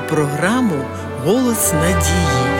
програму Голос надії.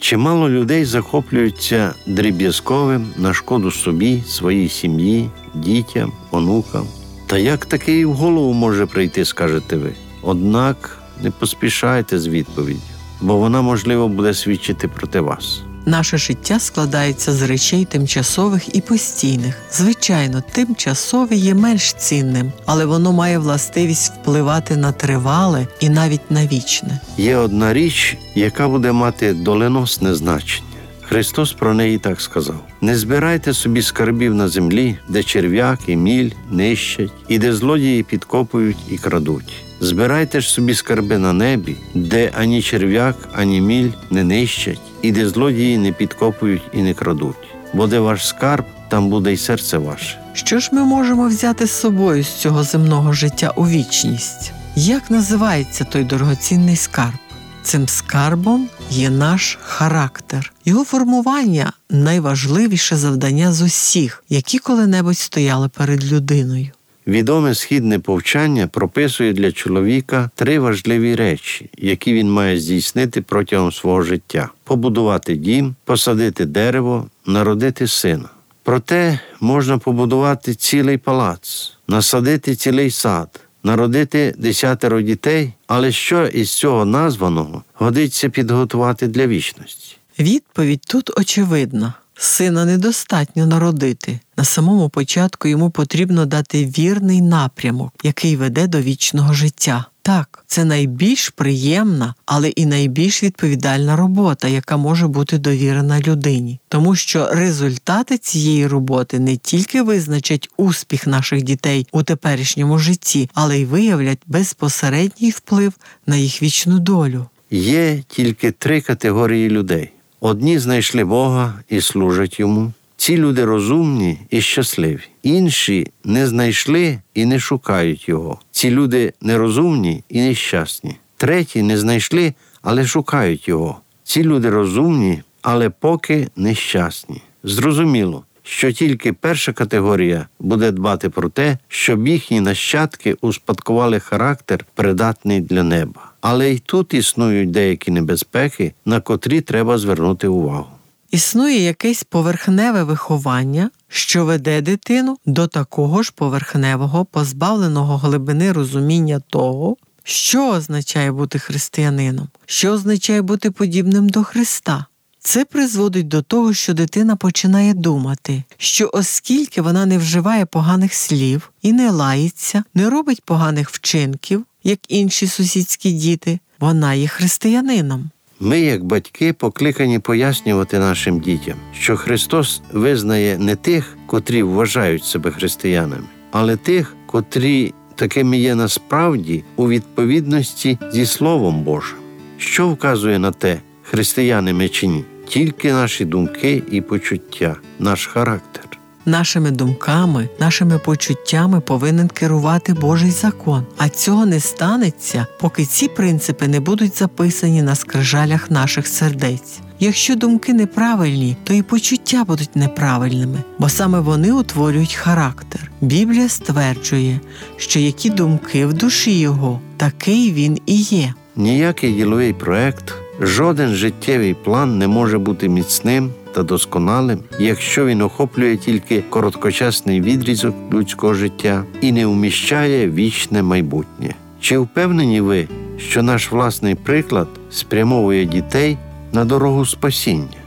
Чимало людей захоплюються дріб'язковим на шкоду собі, своїй сім'ї, дітям, онукам. Та як таке і в голову може прийти, скажете ви. Однак не поспішайте з відповіддю, бо вона, можливо, буде свідчити проти вас. Наше життя складається з речей тимчасових і постійних. Звичайно, тимчасове є менш цінним, але воно має властивість впливати на тривале і навіть на вічне. Є одна річ, яка буде мати доленосне значення. Христос про неї так сказав: не збирайте собі скарбів на землі, де черв'як і міль нищать, і де злодії підкопують і крадуть. Збирайте ж собі скарби на небі, де ані черв'як, ані міль не нищать, і де злодії не підкопують і не крадуть. Бо де ваш скарб, там буде й серце ваше. Що ж ми можемо взяти з собою з цього земного життя у вічність? Як називається той дорогоцінний скарб? Цим скарбом є наш характер. Його формування найважливіше завдання з усіх, які коли-небудь стояли перед людиною. Відоме східне повчання прописує для чоловіка три важливі речі, які він має здійснити протягом свого життя: побудувати дім, посадити дерево, народити сина. Проте можна побудувати цілий палац, насадити цілий сад, народити десятеро дітей, але що із цього названого годиться підготувати для вічності? Відповідь тут очевидна. Сина недостатньо народити. На самому початку йому потрібно дати вірний напрямок, який веде до вічного життя. Так, це найбільш приємна, але і найбільш відповідальна робота, яка може бути довірена людині, тому що результати цієї роботи не тільки визначать успіх наших дітей у теперішньому житті, але й виявлять безпосередній вплив на їх вічну долю. Є тільки три категорії людей. Одні знайшли Бога і служать йому. Ці люди розумні і щасливі. Інші не знайшли і не шукають його. Ці люди нерозумні і нещасні. Треті не знайшли, але шукають його. Ці люди розумні, але поки нещасні. Зрозуміло, що тільки перша категорія буде дбати про те, щоб їхні нащадки успадкували характер, придатний для неба. Але й тут існують деякі небезпеки, на котрі треба звернути увагу. Існує якесь поверхневе виховання, що веде дитину до такого ж поверхневого, позбавленого глибини розуміння того, що означає бути християнином, що означає бути подібним до Христа. Це призводить до того, що дитина починає думати, що оскільки вона не вживає поганих слів і не лається, не робить поганих вчинків, як інші сусідські діти, вона є християнином. Ми, як батьки, покликані пояснювати нашим дітям, що Христос визнає не тих, котрі вважають себе християнами, але тих, котрі такими є насправді у відповідності зі Словом Божим. Що вказує на те, християни ми чи ні? Тільки наші думки і почуття, наш характер. Нашими думками, нашими почуттями повинен керувати Божий закон, а цього не станеться, поки ці принципи не будуть записані на скрижалях наших сердець. Якщо думки неправильні, то і почуття будуть неправильними, бо саме вони утворюють характер. Біблія стверджує, що які думки в душі його, такий він і є. Ніякий діловий проект, жоден життєвий план не може бути міцним та досконалим, якщо він охоплює тільки короткочасний відрізок людського життя і не вміщає вічне майбутнє. Чи впевнені ви, що наш власний приклад спрямовує дітей на дорогу спасіння?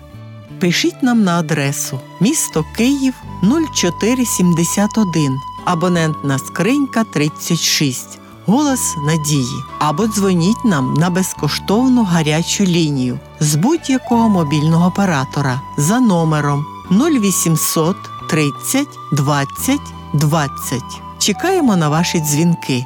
Пишіть нам на адресу місто Київ 0471, абонентна скринька 36, голос надії, або дзвоніть нам на безкоштовну гарячу лінію з будь-якого мобільного оператора за номером 0800 30 20 20. Чекаємо на ваші дзвінки.